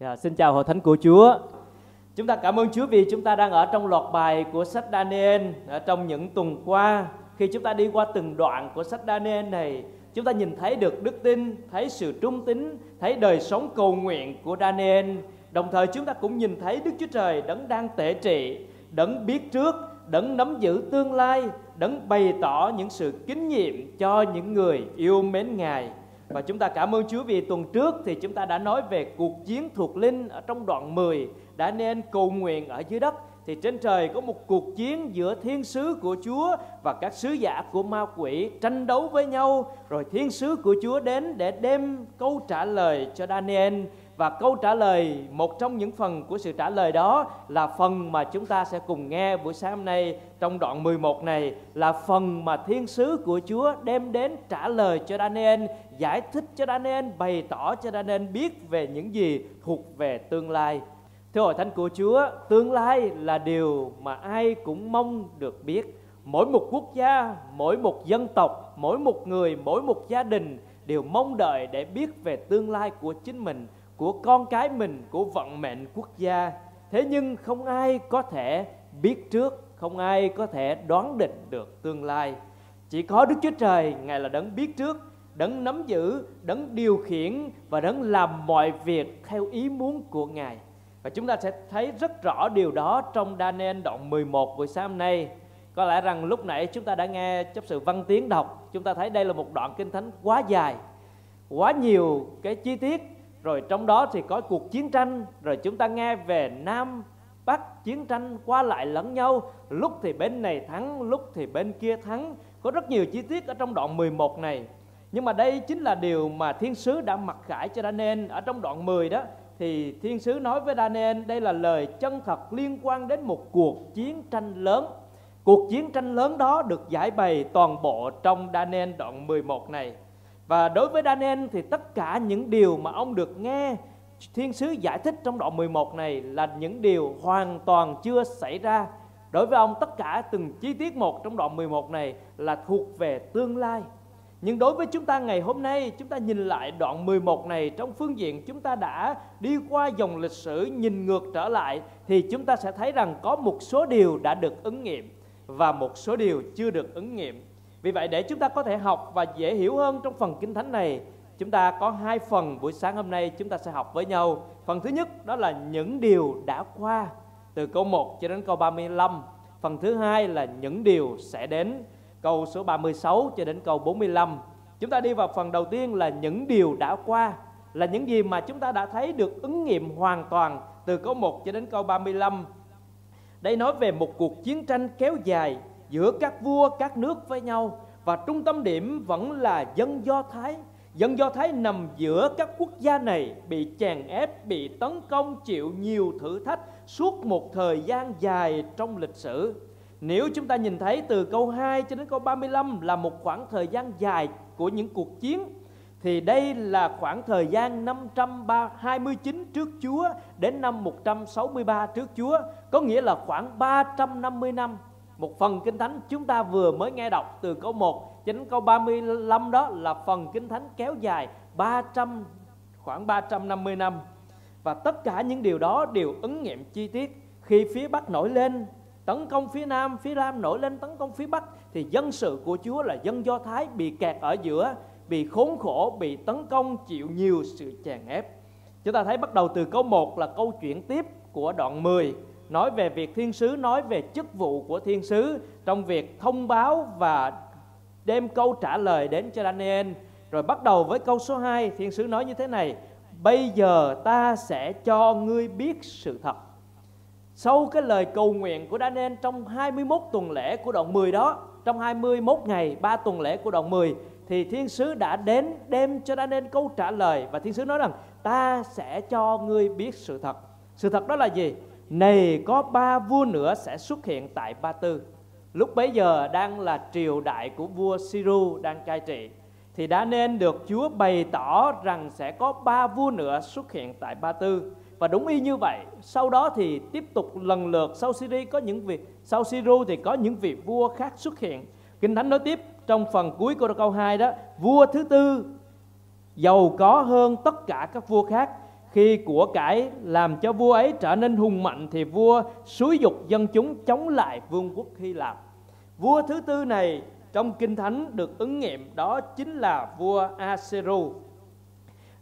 Yeah, xin chào hội thánh của Chúa. Chúng ta cảm ơn Chúa vì chúng ta đang ở trong loạt bài của sách Daniel ở trong những tuần qua. Khi chúng ta đi qua từng đoạn của sách Daniel này, chúng ta nhìn thấy được đức tin, thấy sự trung tín, thấy đời sống cầu nguyện của Daniel. Đồng thời chúng ta cũng nhìn thấy Đức Chúa Trời đấng đang tể trị, đấng biết trước, đấng nắm giữ tương lai, đấng bày tỏ những sự kính nhiệm cho những người yêu mến Ngài. Và chúng ta cảm ơn Chúa vì tuần trước thì chúng ta đã nói về cuộc chiến thuộc linh ở trong đoạn 10 đã nên cầu nguyện ở dưới đất. Thì trên trời có một cuộc chiến giữa thiên sứ của Chúa và các sứ giả của ma quỷ tranh đấu với nhau. Rồi thiên sứ của Chúa đến để đem câu trả lời cho Daniel và câu trả lời một trong những phần của sự trả lời đó là phần mà chúng ta sẽ cùng nghe buổi sáng hôm nay trong đoạn 11 này là phần mà thiên sứ của Chúa đem đến trả lời cho Daniel, giải thích cho Daniel, bày tỏ cho Daniel biết về những gì thuộc về tương lai. Thưa hội thánh của Chúa, tương lai là điều mà ai cũng mong được biết. Mỗi một quốc gia, mỗi một dân tộc, mỗi một người, mỗi một gia đình đều mong đợi để biết về tương lai của chính mình của con cái mình, của vận mệnh quốc gia. Thế nhưng không ai có thể biết trước, không ai có thể đoán định được tương lai. Chỉ có đức chúa trời, ngài là đấng biết trước, đấng nắm giữ, đấng điều khiển và đấng làm mọi việc theo ý muốn của ngài. Và chúng ta sẽ thấy rất rõ điều đó trong Daniel đoạn 11 buổi sáng hôm nay. Có lẽ rằng lúc nãy chúng ta đã nghe chấp sự văn tiếng đọc. Chúng ta thấy đây là một đoạn kinh thánh quá dài, quá nhiều cái chi tiết rồi trong đó thì có cuộc chiến tranh. Rồi chúng ta nghe về nam bắc chiến tranh qua lại lẫn nhau. Lúc thì bên này thắng, lúc thì bên kia thắng. Có rất nhiều chi tiết ở trong đoạn 11 này. Nhưng mà đây chính là điều mà thiên sứ đã mặc khải cho Daniel ở trong đoạn 10 đó, thì thiên sứ nói với Daniel đây là lời chân thật liên quan đến một cuộc chiến tranh lớn. Cuộc chiến tranh lớn đó được giải bày toàn bộ trong Daniel đoạn 11 này và đối với Daniel thì tất cả những điều mà ông được nghe thiên sứ giải thích trong đoạn 11 này là những điều hoàn toàn chưa xảy ra. Đối với ông tất cả từng chi tiết một trong đoạn 11 này là thuộc về tương lai. Nhưng đối với chúng ta ngày hôm nay, chúng ta nhìn lại đoạn 11 này trong phương diện chúng ta đã đi qua dòng lịch sử nhìn ngược trở lại thì chúng ta sẽ thấy rằng có một số điều đã được ứng nghiệm và một số điều chưa được ứng nghiệm. Vì vậy để chúng ta có thể học và dễ hiểu hơn trong phần Kinh Thánh này, chúng ta có hai phần buổi sáng hôm nay chúng ta sẽ học với nhau. Phần thứ nhất đó là những điều đã qua từ câu 1 cho đến câu 35. Phần thứ hai là những điều sẽ đến câu số 36 cho đến câu 45. Chúng ta đi vào phần đầu tiên là những điều đã qua là những gì mà chúng ta đã thấy được ứng nghiệm hoàn toàn từ câu 1 cho đến câu 35. Đây nói về một cuộc chiến tranh kéo dài giữa các vua các nước với nhau và trung tâm điểm vẫn là dân Do Thái. Dân Do Thái nằm giữa các quốc gia này bị chèn ép, bị tấn công, chịu nhiều thử thách suốt một thời gian dài trong lịch sử. Nếu chúng ta nhìn thấy từ câu 2 cho đến câu 35 là một khoảng thời gian dài của những cuộc chiến thì đây là khoảng thời gian 529 trước Chúa đến năm 163 trước Chúa, có nghĩa là khoảng 350 năm một phần Kinh Thánh chúng ta vừa mới nghe đọc từ câu 1 cho đến câu 35 đó là phần Kinh Thánh kéo dài 300 khoảng 350 năm. Và tất cả những điều đó đều ứng nghiệm chi tiết khi phía Bắc nổi lên tấn công phía Nam, phía Nam nổi lên tấn công phía Bắc thì dân sự của Chúa là dân Do Thái bị kẹt ở giữa, bị khốn khổ, bị tấn công, chịu nhiều sự chèn ép. Chúng ta thấy bắt đầu từ câu 1 là câu chuyện tiếp của đoạn 10 nói về việc thiên sứ nói về chức vụ của thiên sứ trong việc thông báo và đem câu trả lời đến cho Daniel. Rồi bắt đầu với câu số 2, thiên sứ nói như thế này: "Bây giờ ta sẽ cho ngươi biết sự thật." Sau cái lời cầu nguyện của Daniel trong 21 tuần lễ của đoạn 10 đó, trong 21 ngày, 3 tuần lễ của đoạn 10 thì thiên sứ đã đến đem cho Daniel câu trả lời và thiên sứ nói rằng ta sẽ cho ngươi biết sự thật. Sự thật đó là gì? Này có ba vua nữa sẽ xuất hiện tại Ba Tư. Lúc bấy giờ đang là triều đại của vua Siru đang cai trị thì đã nên được Chúa bày tỏ rằng sẽ có ba vua nữa xuất hiện tại Ba Tư. Và đúng y như vậy, sau đó thì tiếp tục lần lượt sau Siri có những vị sau Siru thì có những vị vua khác xuất hiện. Kinh Thánh nói tiếp trong phần cuối của câu 2 đó, vua thứ tư giàu có hơn tất cả các vua khác khi của cải làm cho vua ấy trở nên hùng mạnh thì vua xúi dục dân chúng chống lại vương quốc Hy Lạp. Vua thứ tư này trong Kinh Thánh được ứng nghiệm đó chính là vua Aseru.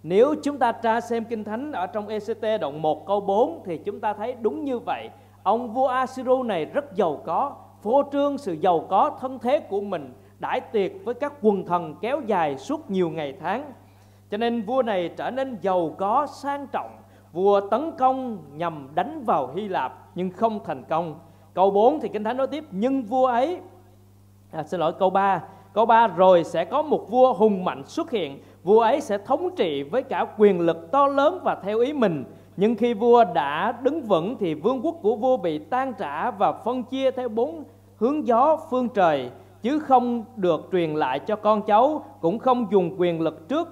Nếu chúng ta tra xem Kinh Thánh ở trong ECT đoạn 1 câu 4 thì chúng ta thấy đúng như vậy. Ông vua Aseru này rất giàu có, phô trương sự giàu có thân thế của mình, đãi tiệc với các quần thần kéo dài suốt nhiều ngày tháng. Cho nên vua này trở nên giàu có, sang trọng. Vua tấn công nhằm đánh vào Hy Lạp nhưng không thành công. Câu 4 thì Kinh Thánh nói tiếp, nhưng vua ấy à, xin lỗi câu 3 câu 3 rồi sẽ có một vua hùng mạnh xuất hiện vua ấy sẽ thống trị với cả quyền lực to lớn và theo ý mình nhưng khi vua đã đứng vững thì vương quốc của vua bị tan trả và phân chia theo bốn hướng gió phương trời chứ không được truyền lại cho con cháu cũng không dùng quyền lực trước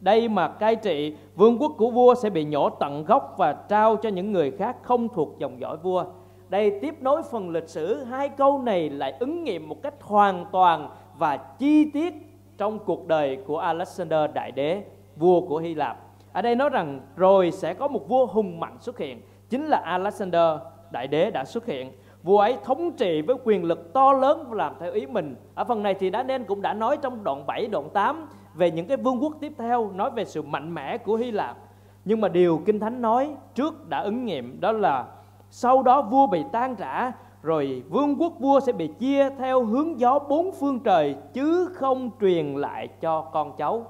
đây mà cai trị vương quốc của vua sẽ bị nhổ tận gốc và trao cho những người khác không thuộc dòng dõi vua đây tiếp nối phần lịch sử hai câu này lại ứng nghiệm một cách hoàn toàn và chi tiết trong cuộc đời của Alexander Đại Đế, vua của Hy Lạp. Ở đây nói rằng rồi sẽ có một vua hùng mạnh xuất hiện, chính là Alexander Đại Đế đã xuất hiện. Vua ấy thống trị với quyền lực to lớn và làm theo ý mình. Ở phần này thì đã nên cũng đã nói trong đoạn 7, đoạn 8 về những cái vương quốc tiếp theo, nói về sự mạnh mẽ của Hy Lạp. Nhưng mà điều Kinh Thánh nói trước đã ứng nghiệm đó là sau đó vua bị tan rã rồi vương quốc vua sẽ bị chia theo hướng gió bốn phương trời chứ không truyền lại cho con cháu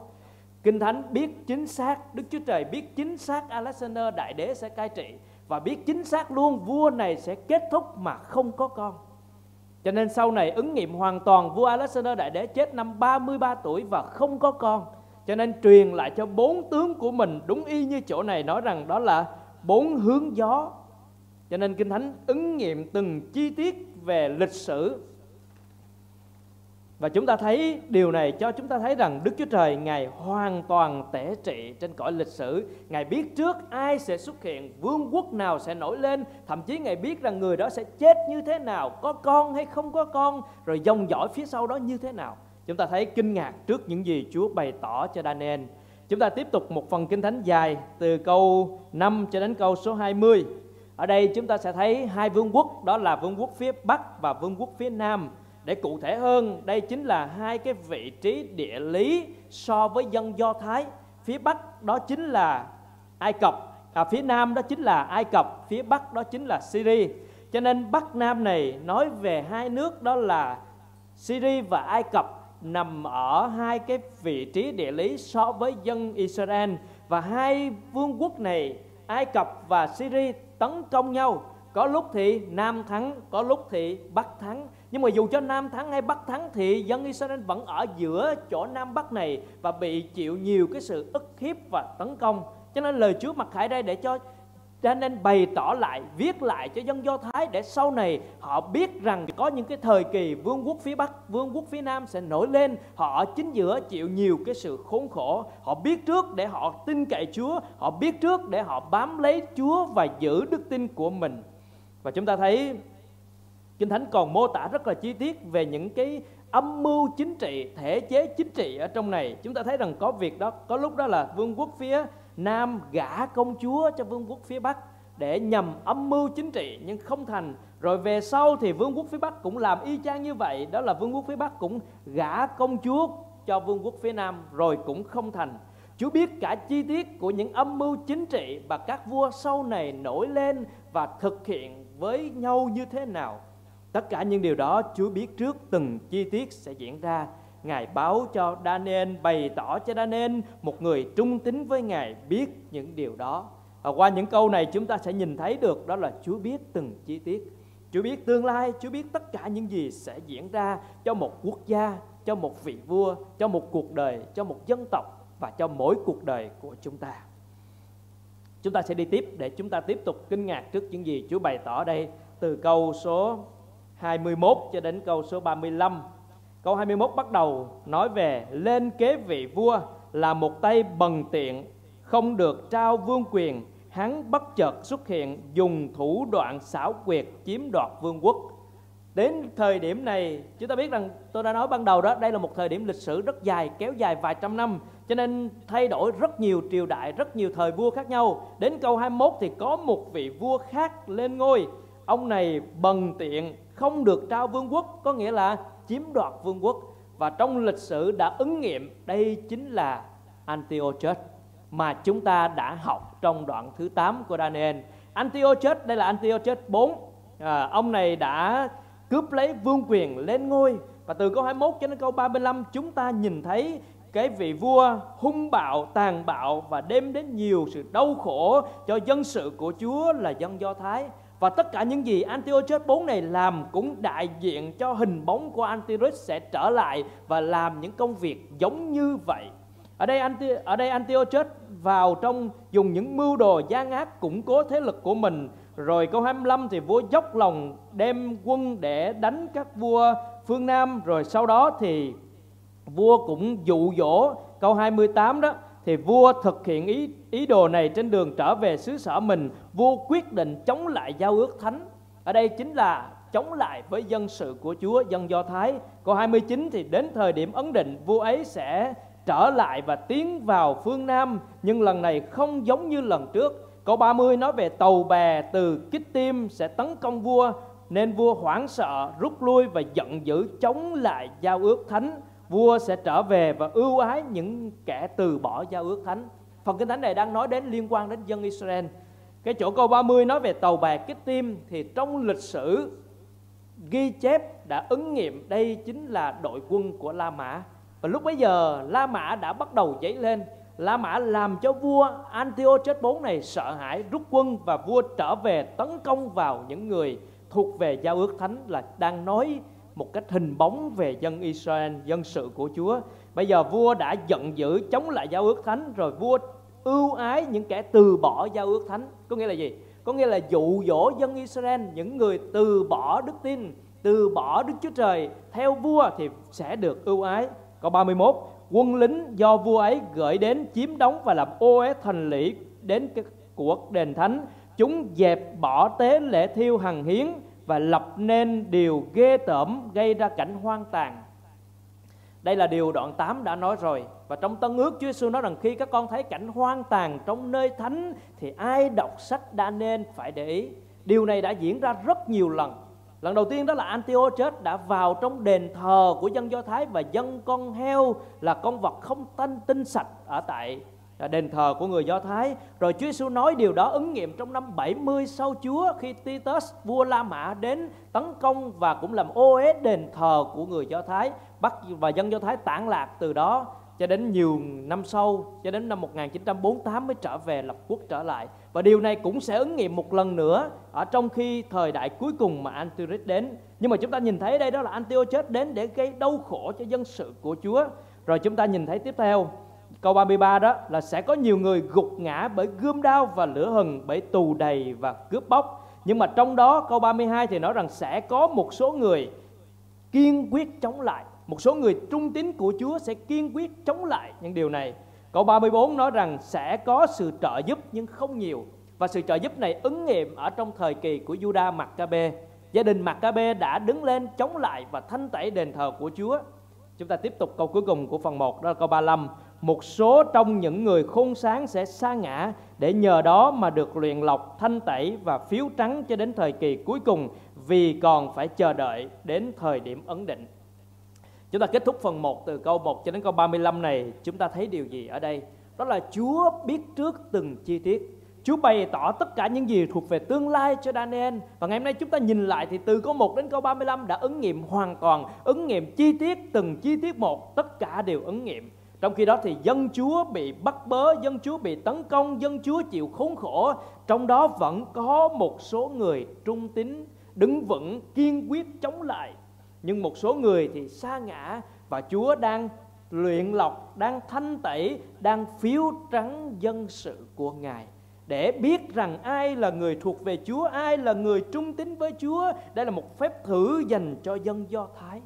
kinh thánh biết chính xác đức chúa trời biết chính xác alexander đại đế sẽ cai trị và biết chính xác luôn vua này sẽ kết thúc mà không có con cho nên sau này ứng nghiệm hoàn toàn, vua Alexander Đại Đế chết năm 33 tuổi và không có con. Cho nên truyền lại cho bốn tướng của mình đúng y như chỗ này nói rằng đó là bốn hướng gió cho nên Kinh Thánh ứng nghiệm từng chi tiết về lịch sử và chúng ta thấy điều này cho chúng ta thấy rằng Đức Chúa Trời Ngài hoàn toàn tể trị trên cõi lịch sử. Ngài biết trước ai sẽ xuất hiện, vương quốc nào sẽ nổi lên. Thậm chí Ngài biết rằng người đó sẽ chết như thế nào, có con hay không có con, rồi dòng dõi phía sau đó như thế nào. Chúng ta thấy kinh ngạc trước những gì Chúa bày tỏ cho Daniel. Chúng ta tiếp tục một phần kinh thánh dài từ câu 5 cho đến câu số 20. Ở đây chúng ta sẽ thấy hai vương quốc đó là vương quốc phía Bắc và vương quốc phía Nam. Để cụ thể hơn, đây chính là hai cái vị trí địa lý so với dân Do Thái. Phía Bắc đó chính là Ai Cập, à, phía Nam đó chính là Ai Cập, phía Bắc đó chính là Syria. Cho nên Bắc Nam này nói về hai nước đó là Syria và Ai Cập nằm ở hai cái vị trí địa lý so với dân Israel và hai vương quốc này Ai Cập và Syria tấn công nhau có lúc thì nam thắng có lúc thì bắc thắng nhưng mà dù cho nam thắng hay bắc thắng thì dân Israel vẫn ở giữa chỗ nam bắc này và bị chịu nhiều cái sự ức hiếp và tấn công cho nên lời Chúa mặc khải đây để cho cho nên bày tỏ lại, viết lại cho dân Do Thái để sau này họ biết rằng có những cái thời kỳ vương quốc phía Bắc, vương quốc phía Nam sẽ nổi lên. Họ chính giữa chịu nhiều cái sự khốn khổ. Họ biết trước để họ tin cậy Chúa, họ biết trước để họ bám lấy Chúa và giữ đức tin của mình. Và chúng ta thấy Kinh Thánh còn mô tả rất là chi tiết về những cái âm mưu chính trị, thể chế chính trị ở trong này. Chúng ta thấy rằng có việc đó, có lúc đó là vương quốc phía Nam gả công chúa cho vương quốc phía Bắc để nhằm âm mưu chính trị nhưng không thành. Rồi về sau thì vương quốc phía Bắc cũng làm y chang như vậy, đó là vương quốc phía Bắc cũng gả công chúa cho vương quốc phía Nam rồi cũng không thành. Chúa biết cả chi tiết của những âm mưu chính trị và các vua sau này nổi lên và thực hiện với nhau như thế nào. Tất cả những điều đó Chúa biết trước từng chi tiết sẽ diễn ra Ngài báo cho Daniel bày tỏ cho Daniel một người trung tín với Ngài biết những điều đó. Và qua những câu này chúng ta sẽ nhìn thấy được đó là Chúa biết từng chi tiết. Chúa biết tương lai, Chúa biết tất cả những gì sẽ diễn ra cho một quốc gia, cho một vị vua, cho một cuộc đời, cho một dân tộc và cho mỗi cuộc đời của chúng ta. Chúng ta sẽ đi tiếp để chúng ta tiếp tục kinh ngạc trước những gì Chúa bày tỏ đây từ câu số 21 cho đến câu số 35 Câu 21 bắt đầu nói về lên kế vị vua là một tay bần tiện, không được trao vương quyền, hắn bất chợt xuất hiện dùng thủ đoạn xảo quyệt chiếm đoạt vương quốc. Đến thời điểm này, chúng ta biết rằng tôi đã nói ban đầu đó, đây là một thời điểm lịch sử rất dài, kéo dài vài trăm năm. cho nên thay đổi rất nhiều triều đại, rất nhiều thời vua khác nhau. Đến câu 21 thì có một vị vua khác lên ngôi. Ông này bần tiện, không được trao vương quốc, có nghĩa là chiếm đoạt vương quốc. Và trong lịch sử đã ứng nghiệm đây chính là Antiochus mà chúng ta đã học trong đoạn thứ 8 của Daniel. Antiochus, đây là Antiochus 4. À, ông này đã cướp lấy vương quyền lên ngôi và từ câu 21 cho đến câu 35 chúng ta nhìn thấy cái vị vua hung bạo, tàn bạo và đem đến nhiều sự đau khổ cho dân sự của Chúa là dân Do Thái. Và tất cả những gì Antiochus 4 này làm cũng đại diện cho hình bóng của Antiochus sẽ trở lại và làm những công việc giống như vậy. Ở đây Anti, ở đây Antiochus vào trong dùng những mưu đồ gian ác củng cố thế lực của mình. Rồi câu 25 thì vua dốc lòng đem quân để đánh các vua phương Nam. Rồi sau đó thì vua cũng dụ dỗ câu 28 đó thì vua thực hiện ý ý đồ này trên đường trở về xứ sở mình, vua quyết định chống lại giao ước thánh. Ở đây chính là chống lại với dân sự của Chúa, dân Do Thái. Câu 29 thì đến thời điểm ấn định, vua ấy sẽ trở lại và tiến vào phương Nam, nhưng lần này không giống như lần trước. Câu 30 nói về tàu bè từ Kích Tim sẽ tấn công vua, nên vua hoảng sợ, rút lui và giận dữ chống lại giao ước thánh vua sẽ trở về và ưu ái những kẻ từ bỏ giao ước thánh. Phần kinh thánh này đang nói đến liên quan đến dân Israel. Cái chỗ câu 30 nói về tàu bè kích tim thì trong lịch sử, ghi chép đã ứng nghiệm đây chính là đội quân của La Mã. Và lúc bấy giờ, La Mã đã bắt đầu dấy lên. La Mã làm cho vua Antiochus bốn này sợ hãi, rút quân và vua trở về tấn công vào những người thuộc về giao ước thánh là đang nói một cách hình bóng về dân Israel, dân sự của Chúa. Bây giờ vua đã giận dữ chống lại giao ước thánh rồi vua ưu ái những kẻ từ bỏ giao ước thánh. Có nghĩa là gì? Có nghĩa là dụ dỗ dân Israel, những người từ bỏ đức tin, từ bỏ Đức Chúa Trời theo vua thì sẽ được ưu ái. Câu 31, quân lính do vua ấy gửi đến chiếm đóng và làm ô uế thành lũy đến của đền thánh. Chúng dẹp bỏ tế lễ thiêu hằng hiến và lập nên điều ghê tởm gây ra cảnh hoang tàn. Đây là điều đoạn 8 đã nói rồi. Và trong Tân ước, Chúa Giêsu nói rằng khi các con thấy cảnh hoang tàn trong nơi thánh, thì ai đọc sách đã nên phải để ý. Điều này đã diễn ra rất nhiều lần. Lần đầu tiên đó là Antiochus đã vào trong đền thờ của dân Do Thái và dân con heo là con vật không tinh tinh sạch ở tại đền thờ của người Do Thái. Rồi Chúa Giêsu nói điều đó ứng nghiệm trong năm 70 sau Chúa khi Titus vua La Mã đến tấn công và cũng làm ô uế đền thờ của người Do Thái, bắt và dân Do Thái tản lạc từ đó cho đến nhiều năm sau, cho đến năm 1948 mới trở về lập quốc trở lại. Và điều này cũng sẽ ứng nghiệm một lần nữa ở trong khi thời đại cuối cùng mà Antichrist đến. Nhưng mà chúng ta nhìn thấy đây đó là Antiochus đến để gây đau khổ cho dân sự của Chúa. Rồi chúng ta nhìn thấy tiếp theo Câu 33 đó là sẽ có nhiều người gục ngã bởi gươm đao và lửa hừng, bởi tù đầy và cướp bóc. Nhưng mà trong đó câu 32 thì nói rằng sẽ có một số người kiên quyết chống lại. Một số người trung tín của Chúa sẽ kiên quyết chống lại những điều này. Câu 34 nói rằng sẽ có sự trợ giúp nhưng không nhiều. Và sự trợ giúp này ứng nghiệm ở trong thời kỳ của Juda Maccabe. Gia đình Maccabe đã đứng lên chống lại và thanh tẩy đền thờ của Chúa. Chúng ta tiếp tục câu cuối cùng của phần 1 đó là câu 35 một số trong những người khôn sáng sẽ sa ngã để nhờ đó mà được luyện lọc thanh tẩy và phiếu trắng cho đến thời kỳ cuối cùng vì còn phải chờ đợi đến thời điểm ấn định. Chúng ta kết thúc phần 1 từ câu 1 cho đến câu 35 này, chúng ta thấy điều gì ở đây? Đó là Chúa biết trước từng chi tiết. Chúa bày tỏ tất cả những gì thuộc về tương lai cho Daniel Và ngày hôm nay chúng ta nhìn lại thì từ câu 1 đến câu 35 đã ứng nghiệm hoàn toàn Ứng nghiệm chi tiết từng chi tiết một Tất cả đều ứng nghiệm trong khi đó thì dân Chúa bị bắt bớ, dân Chúa bị tấn công, dân Chúa chịu khốn khổ. Trong đó vẫn có một số người trung tín, đứng vững, kiên quyết chống lại. Nhưng một số người thì xa ngã và Chúa đang luyện lọc, đang thanh tẩy, đang phiếu trắng dân sự của Ngài để biết rằng ai là người thuộc về Chúa, ai là người trung tín với Chúa. Đây là một phép thử dành cho dân Do Thái.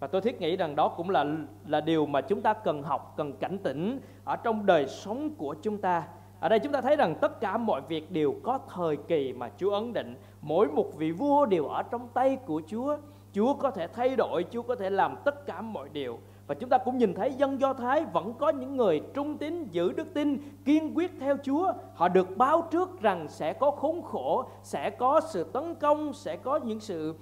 Và tôi thiết nghĩ rằng đó cũng là là điều mà chúng ta cần học, cần cảnh tỉnh ở trong đời sống của chúng ta. Ở đây chúng ta thấy rằng tất cả mọi việc đều có thời kỳ mà Chúa ấn định. Mỗi một vị vua đều ở trong tay của Chúa. Chúa có thể thay đổi, Chúa có thể làm tất cả mọi điều. và chúng ta cũng nhìn thấy dân Do Thái vẫn có những người trung tín, giữ đức tin, kiên quyết theo Chúa. Họ được báo trước rằng sẽ có khốn khổ, sẽ có sự tấn công, sẽ có những sự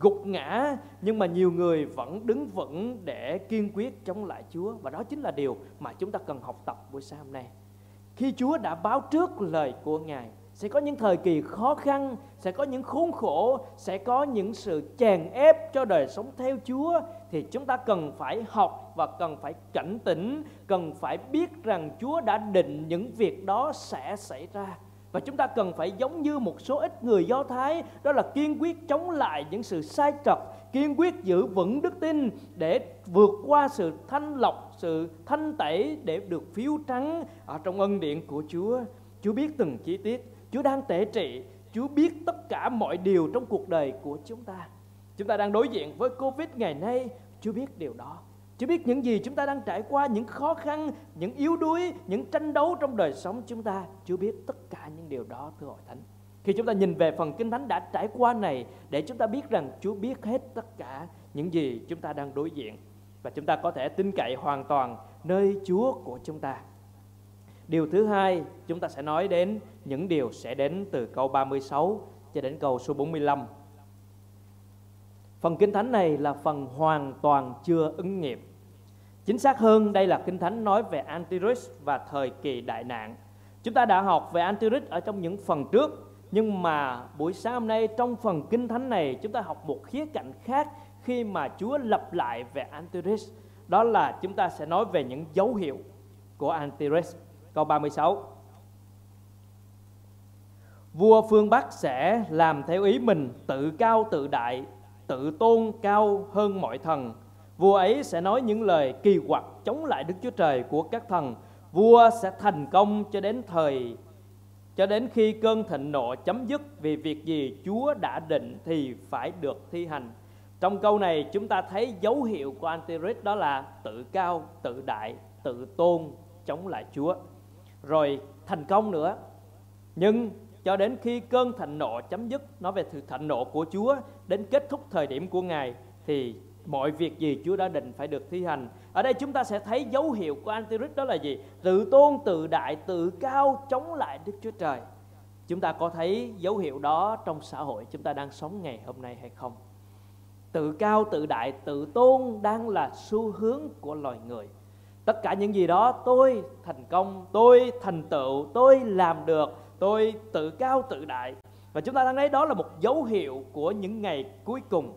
gục ngã nhưng mà nhiều người vẫn đứng vững để kiên quyết chống lại Chúa và đó chính là điều mà chúng ta cần học tập buổi sáng hôm nay. Khi Chúa đã báo trước lời của Ngài sẽ có những thời kỳ khó khăn, sẽ có những khốn khổ, sẽ có những sự chèn ép cho đời sống theo Chúa thì chúng ta cần phải học và cần phải cảnh tỉnh, cần phải biết rằng Chúa đã định những việc đó sẽ xảy ra và chúng ta cần phải giống như một số ít người Do Thái đó là kiên quyết chống lại những sự sai trật, kiên quyết giữ vững đức tin để vượt qua sự thanh lọc, sự thanh tẩy để được phiếu trắng ở trong ân điện của Chúa. Chúa biết từng chi tiết, Chúa đang tể trị, Chúa biết tất cả mọi điều trong cuộc đời của chúng ta. Chúng ta đang đối diện với Covid ngày nay, Chúa biết điều đó. Chúa biết những gì chúng ta đang trải qua, những khó khăn, những yếu đuối, những tranh đấu trong đời sống chúng ta. Chúa biết tất cả những điều đó thưa hội thánh. Khi chúng ta nhìn về phần Kinh Thánh đã trải qua này để chúng ta biết rằng Chúa biết hết tất cả những gì chúng ta đang đối diện và chúng ta có thể tin cậy hoàn toàn nơi Chúa của chúng ta. Điều thứ hai, chúng ta sẽ nói đến những điều sẽ đến từ câu 36 cho đến câu số 45. Phần Kinh Thánh này là phần hoàn toàn chưa ứng nghiệm. Chính xác hơn, đây là Kinh Thánh nói về Antichrist và thời kỳ đại nạn. Chúng ta đã học về Antichrist ở trong những phần trước, nhưng mà buổi sáng hôm nay trong phần Kinh Thánh này chúng ta học một khía cạnh khác khi mà Chúa lập lại về Antichrist. Đó là chúng ta sẽ nói về những dấu hiệu của Antichrist. Câu 36 Vua phương Bắc sẽ làm theo ý mình, tự cao tự đại, tự tôn cao hơn mọi thần. Vua ấy sẽ nói những lời kỳ quặc chống lại Đức Chúa Trời của các thần. Vua sẽ thành công cho đến thời cho đến khi cơn thịnh nộ chấm dứt vì việc gì Chúa đã định thì phải được thi hành. Trong câu này chúng ta thấy dấu hiệu của Antichrist đó là tự cao, tự đại, tự tôn chống lại Chúa. Rồi thành công nữa. Nhưng cho đến khi cơn thịnh nộ chấm dứt nói về sự thịnh nộ của Chúa đến kết thúc thời điểm của Ngài thì mọi việc gì Chúa đã định phải được thi hành. Ở đây chúng ta sẽ thấy dấu hiệu của Antichrist đó là gì? Tự tôn, tự đại, tự cao chống lại Đức Chúa Trời. Chúng ta có thấy dấu hiệu đó trong xã hội chúng ta đang sống ngày hôm nay hay không? Tự cao, tự đại, tự tôn đang là xu hướng của loài người. Tất cả những gì đó tôi thành công, tôi thành tựu, tôi làm được, tôi tự cao tự đại và chúng ta đang thấy đó là một dấu hiệu của những ngày cuối cùng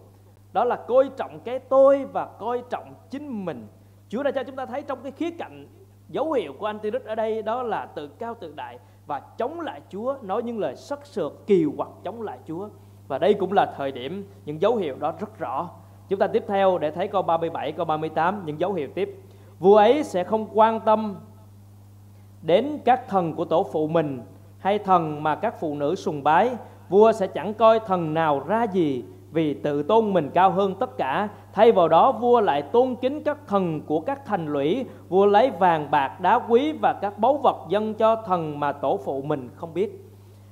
đó là coi trọng cái tôi và coi trọng chính mình. Chúa đã cho chúng ta thấy trong cái khía cạnh dấu hiệu của Antichrist ở đây, đó là tự cao tự đại và chống lại Chúa, nói những lời sắc sược, kỳ hoặc chống lại Chúa. Và đây cũng là thời điểm những dấu hiệu đó rất rõ. Chúng ta tiếp theo để thấy câu 37 câu 38 những dấu hiệu tiếp. Vua ấy sẽ không quan tâm đến các thần của tổ phụ mình hay thần mà các phụ nữ sùng bái. Vua sẽ chẳng coi thần nào ra gì vì tự tôn mình cao hơn tất cả thay vào đó vua lại tôn kính các thần của các thành lũy. Vua lấy vàng bạc đá quý và các báu vật dâng cho thần mà tổ phụ mình không biết.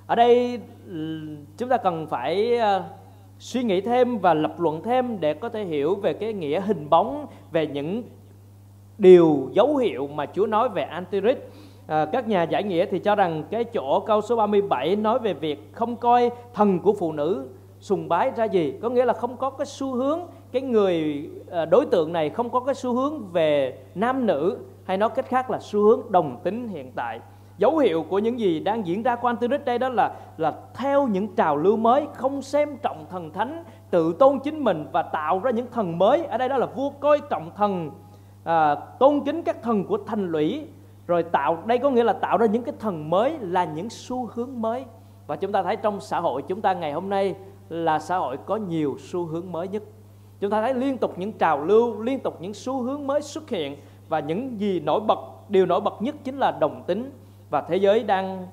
Ở đây chúng ta cần phải ờ, suy nghĩ thêm và lập luận thêm để có thể hiểu về cái nghĩa hình bóng về những điều dấu hiệu mà Chúa nói về Antichrist à, ờ, các nhà giải nghĩa thì cho rằng cái chỗ câu số 37 nói về việc không coi thần của phụ nữ sùng bái ra gì? Có nghĩa là không có cái xu hướng cái người à, đối tượng này không có cái xu hướng về nam nữ hay nói cách khác là xu hướng đồng tính hiện tại. Dấu hiệu của những gì đang diễn ra quan tư đây đó là là theo những trào lưu mới không xem trọng thần thánh tự tôn chính mình và tạo ra những thần mới. Ở đây đó là vua coi trọng thần à, tôn kính các thần của thành lũy. Rồi tạo đây có nghĩa là tạo ra những cái thần mới là những xu hướng mới. Và chúng ta thấy trong xã hội chúng ta ngày hôm nay là xã hội có nhiều xu hướng mới nhất chúng ta thấy liên tục những trào lưu liên tục những xu hướng mới xuất hiện và những gì nổi bật điều nổi bật nhất chính là đồng tính và thế giới đang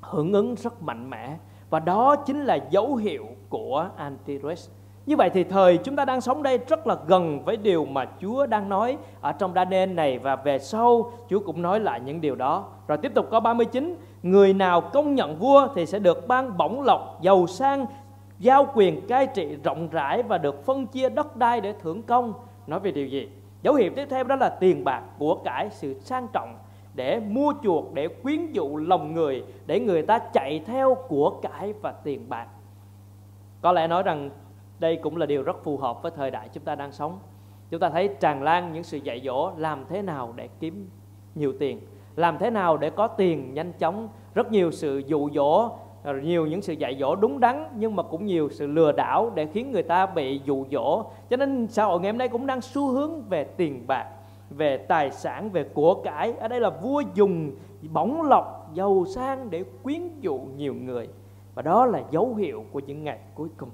hưởng ứng rất mạnh mẽ và đó chính là dấu hiệu của antichrist như vậy thì thời chúng ta đang sống đây rất là gần với điều mà Chúa đang nói ở trong Daniel này và về sau Chúa cũng nói lại những điều đó. Rồi tiếp tục có 39, người nào công nhận vua thì sẽ được ban bổng lộc, giàu sang, giao quyền cai trị rộng rãi và được phân chia đất đai để thưởng công. Nói về điều gì? dấu hiệu tiếp theo đó là tiền bạc của cải sự sang trọng để mua chuộc, để quyến dụ lòng người, để người ta chạy theo của cải và tiền bạc có lẽ nói rằng đây cũng là điều rất phù hợp với thời đại chúng ta đang sống chúng ta thấy tràn lan những sự dạy dỗ làm thế nào để kiếm nhiều tiền, làm thế nào để có tiền nhanh chóng rất nhiều sự dụ dỗ Ờ, nhiều những sự dạy dỗ đúng đắn nhưng mà cũng nhiều sự lừa đảo để khiến người ta bị dụ dỗ. Cho nên xã hội ngày hôm nay cũng đang xu hướng về tiền bạc về tài sản về của cải. Ở đây là vua dùng bóng lọc giàu sang để quyến dụ nhiều người. Và đó là dấu hiệu của những ngày cuối cùng.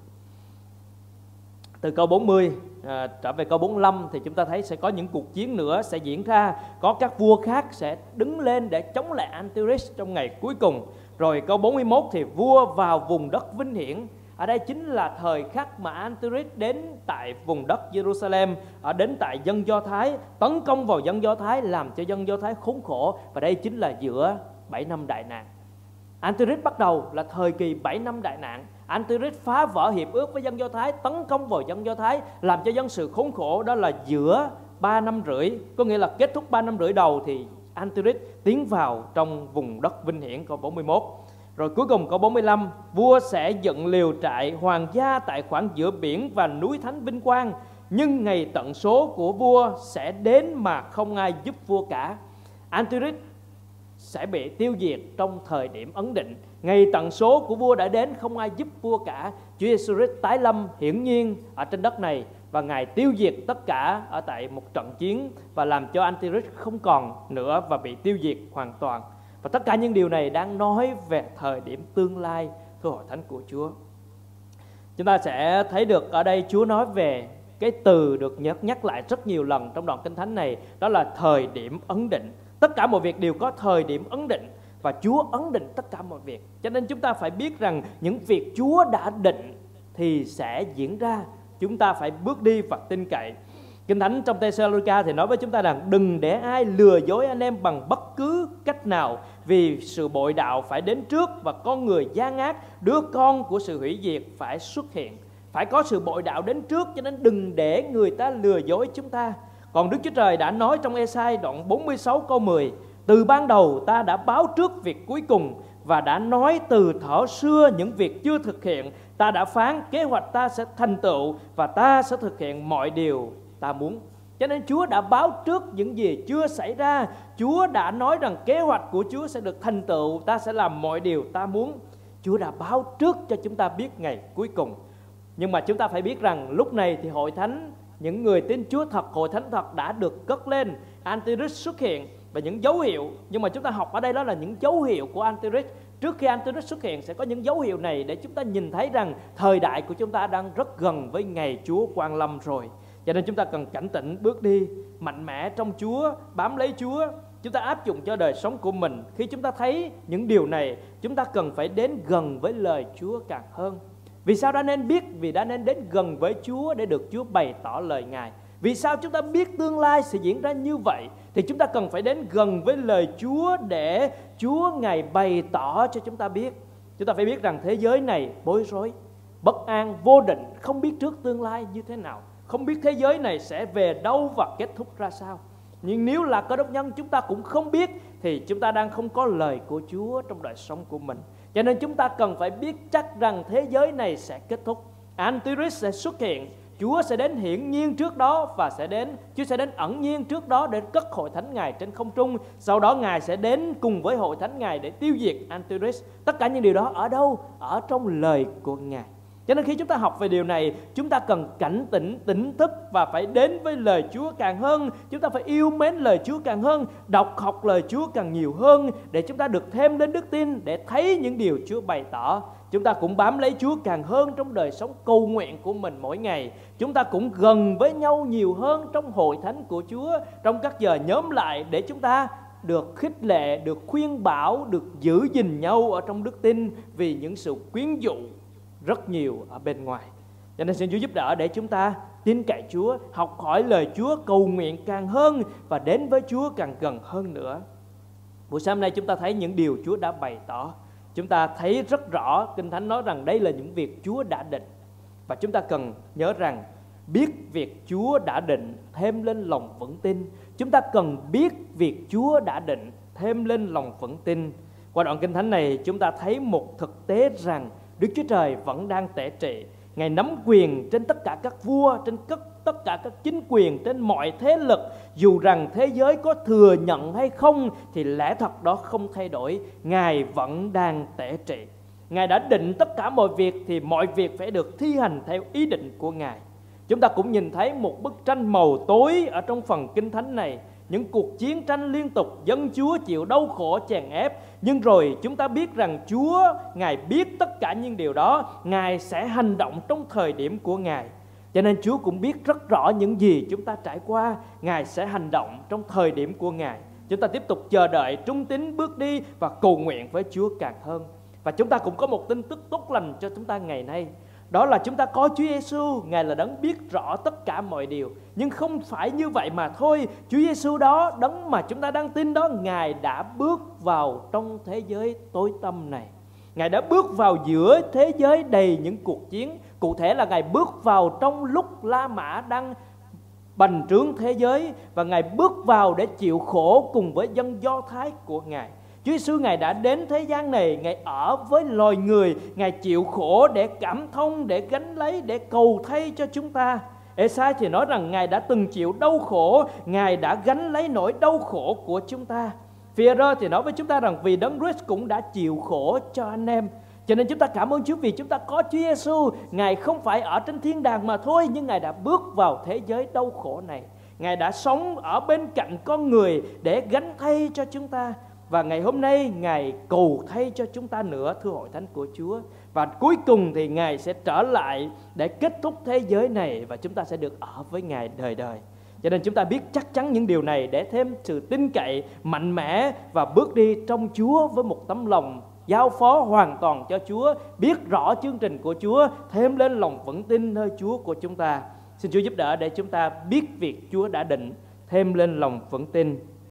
Từ câu 40 à, trở về câu 45 thì chúng ta thấy sẽ có những cuộc chiến nữa sẽ diễn ra. Có các vua khác sẽ đứng lên để chống lại Antichrist trong ngày cuối cùng rồi câu 41 thì, vua vào vùng đất vinh hiển. Ở đây chính là thời khắc mà Antichrist đến tại vùng đất Jerusalem, ở đến tại dân Do Thái, tấn công vào dân Do Thái, làm cho dân Do Thái khốn khổ. Và đây chính là giữa 7 năm đại nạn. Antichrist bắt đầu là thời kỳ 7 năm đại nạn. Antichrist phá vỡ hiệp ước với dân Do Thái, tấn công vào dân Do Thái, làm cho dân sự khốn khổ. Đó là giữa 3 năm rưỡi, có nghĩa là kết thúc 3 năm rưỡi đầu thì Antichrist tiến vào trong vùng đất vinh hiển câu 41 rồi cuối cùng câu 45 Vua sẽ dựng liều trại hoàng gia tại khoảng giữa biển và núi thánh vinh quang Nhưng ngày tận số của vua sẽ đến mà không ai giúp vua cả Antichrist sẽ bị tiêu diệt trong thời điểm ấn định. Ngày tận số của vua đã đến, không ai giúp vua cả. Chúa Giêsu Christ tái lâm hiển nhiên ở trên đất này và ngài tiêu diệt tất cả ở tại một trận chiến và làm cho Antichrist không còn nữa và bị tiêu diệt hoàn toàn. Và tất cả những điều này đang nói về thời điểm tương lai thưa hội thánh của Chúa. Chúng ta sẽ thấy được ở đây Chúa nói về cái từ được nhắc nhắc lại rất nhiều lần trong đoạn kinh thánh này, đó là thời điểm ấn định tất cả mọi việc đều có thời điểm ấn định và Chúa ấn định tất cả mọi việc. Cho nên chúng ta phải biết rằng những việc Chúa đã định thì sẽ diễn ra. Chúng ta phải bước đi và tin cậy. Kinh Thánh trong Thessalonica thì nói với chúng ta rằng đừng để ai lừa dối anh em bằng bất cứ cách nào vì sự bội đạo phải đến trước và con người gian ác, đứa con của sự hủy diệt phải xuất hiện. Phải có sự bội đạo đến trước cho nên đừng để người ta lừa dối chúng ta. Còn Đức Chúa Trời đã nói trong Esai đoạn 46 câu 10 Từ ban đầu ta đã báo trước việc cuối cùng Và đã nói từ thở xưa những việc chưa thực hiện Ta đã phán kế hoạch ta sẽ thành tựu Và ta sẽ thực hiện mọi điều ta muốn. Cho nên Chúa đã báo trước những gì chưa xảy ra. Chúa đã nói rằng kế hoạch của Chúa sẽ được thành tựu Ta sẽ làm mọi điều ta muốn. Chúa đã báo trước cho chúng ta biết ngày cuối cùng. Nhưng mà chúng ta phải biết rằng lúc này thì hội thánh những người tin Chúa thật, hội thánh thật đã được cất lên, Antichrist xuất hiện và những dấu hiệu, nhưng mà chúng ta học ở đây đó là những dấu hiệu của Antichrist. Trước khi Antichrist xuất hiện sẽ có những dấu hiệu này để chúng ta nhìn thấy rằng thời đại của chúng ta đang rất gần với ngày Chúa quan lâm rồi. Cho nên chúng ta cần cảnh tỉnh bước đi mạnh mẽ trong Chúa, bám lấy Chúa. Chúng ta áp dụng cho đời sống của mình. Khi chúng ta thấy những điều này, chúng ta cần phải đến gần với lời Chúa càng hơn. Vì sao đã nên biết? Vì đã nên đến gần với Chúa để được Chúa bày tỏ lời Ngài. Vì sao chúng ta biết tương lai sẽ diễn ra như vậy? Thì chúng ta cần phải đến gần với lời Chúa để Chúa Ngài bày tỏ cho chúng ta biết. Chúng ta phải biết rằng thế giới này bối rối, bất an, vô định, không biết trước tương lai như thế nào. Không biết thế giới này sẽ về đâu và kết thúc ra sao. Nhưng nếu là cơ đốc nhân chúng ta cũng không biết thì chúng ta đang không có lời của Chúa trong đời sống của mình. Cho nên chúng ta cần phải biết chắc rằng thế giới này sẽ kết thúc. Antichrist sẽ xuất hiện, Chúa sẽ đến hiển nhiên trước đó và sẽ đến Chúa sẽ đến ẩn nhiên trước đó để cất hội thánh Ngài trên không trung. Sau đó Ngài sẽ đến cùng với hội thánh Ngài để tiêu diệt Antichrist. Tất cả những điều đó ở đâu? Ở trong lời của Ngài. Cho nên khi chúng ta học về điều này, chúng ta cần cảnh tỉnh, tỉnh thức và phải đến với lời Chúa càng hơn. Chúng ta phải yêu mến lời Chúa càng hơn, đọc học lời Chúa càng nhiều hơn để chúng ta được thêm đến đức tin để thấy những điều Chúa bày tỏ. Chúng ta cũng bám lấy Chúa càng hơn trong đời sống cầu nguyện của mình mỗi ngày. Chúng ta cũng gần với nhau nhiều hơn trong hội thánh của Chúa, trong các giờ nhóm lại để chúng ta được khích lệ, được khuyên bảo, được giữ gìn nhau ở trong đức tin vì những sự quyến dụ rất nhiều ở bên ngoài. Cho nên xin Chúa giúp đỡ để chúng ta tin cậy Chúa, học hỏi lời Chúa, cầu nguyện càng hơn và đến với Chúa càng gần hơn nữa. Buổi sáng nay chúng ta thấy những điều Chúa đã bày tỏ. Chúng ta thấy rất rõ, Kinh Thánh nói rằng đây là những việc Chúa đã định. Và chúng ta cần nhớ rằng biết việc Chúa đã định thêm lên lòng vững tin. Chúng ta cần biết việc Chúa đã định thêm lên lòng vững tin. Qua đoạn kinh thánh này, chúng ta thấy một thực tế rằng Đức Chúa Trời vẫn đang tể trị. Ngài nắm quyền trên tất cả các vua, trên tất tất cả các chính quyền, trên mọi thế lực. Dù rằng thế giới có thừa nhận hay không thì lẽ thật đó không thay đổi. Ngài vẫn đang tể trị. Ngài đã định tất cả mọi việc thì mọi việc phải được thi hành theo ý định của Ngài. Chúng ta cũng nhìn thấy một bức tranh màu tối ở trong phần kinh thánh này những cuộc chiến tranh liên tục dân chúa chịu đau khổ chèn ép. Nhưng rồi chúng ta biết rằng chúa, ngài biết tất cả những điều đó. Ngài sẽ hành động trong thời điểm của ngài. Cho nên chúa cũng biết rất rõ những gì chúng ta trải qua. Ngài sẽ hành động trong thời điểm của ngài. Chúng ta tiếp tục chờ đợi trung tín bước đi và cầu nguyện với chúa càng hơn. Và chúng ta cũng có một tin tức tốt lành cho chúng ta ngày nay đó là chúng ta có Chúa Giêsu, Ngài là đấng biết rõ tất cả mọi điều. Nhưng không phải như vậy mà thôi, Chúa Giêsu đó, đấng mà chúng ta đang tin đó, Ngài đã bước vào trong thế giới tối tăm này. Ngài đã bước vào giữa thế giới đầy những cuộc chiến. Cụ thể là Ngài bước vào trong lúc La Mã đang bành trướng thế giới và Ngài bước vào để chịu khổ cùng với dân Do Thái của Ngài. Chúa Giêsu Ngài đã đến thế gian này, Ngài ở với loài người, Ngài chịu khổ để cảm thông, để gánh lấy, để cầu thay cho chúng ta. Esai thì nói rằng Ngài đã từng chịu đau khổ, Ngài đã gánh lấy nỗi đau khổ của chúng ta. Phi-e-rơ thì nói với chúng ta rằng vì Đấng Christ cũng đã chịu khổ cho anh em. Cho nên chúng ta cảm ơn Chúa vì chúng ta có Chúa Giêsu, Ngài không phải ở trên thiên đàng mà thôi, nhưng Ngài đã bước vào thế giới đau khổ này. Ngài đã sống ở bên cạnh con người để gánh thay cho chúng ta. Và ngày hôm nay Ngài cầu thay cho chúng ta nữa thưa hội thánh của Chúa. Và cuối cùng thì Ngài sẽ trở lại để kết thúc thế giới này và chúng ta sẽ được ở với Ngài đời đời. Cho nên chúng ta biết chắc chắn những điều này để thêm sự tin cậy mạnh mẽ và bước đi trong Chúa với một tấm lòng giao phó hoàn toàn cho Chúa, biết rõ chương trình của Chúa, thêm lên lòng vững tin nơi Chúa của chúng ta. Xin Chúa giúp đỡ để chúng ta biết việc Chúa đã định, thêm lên lòng vững tin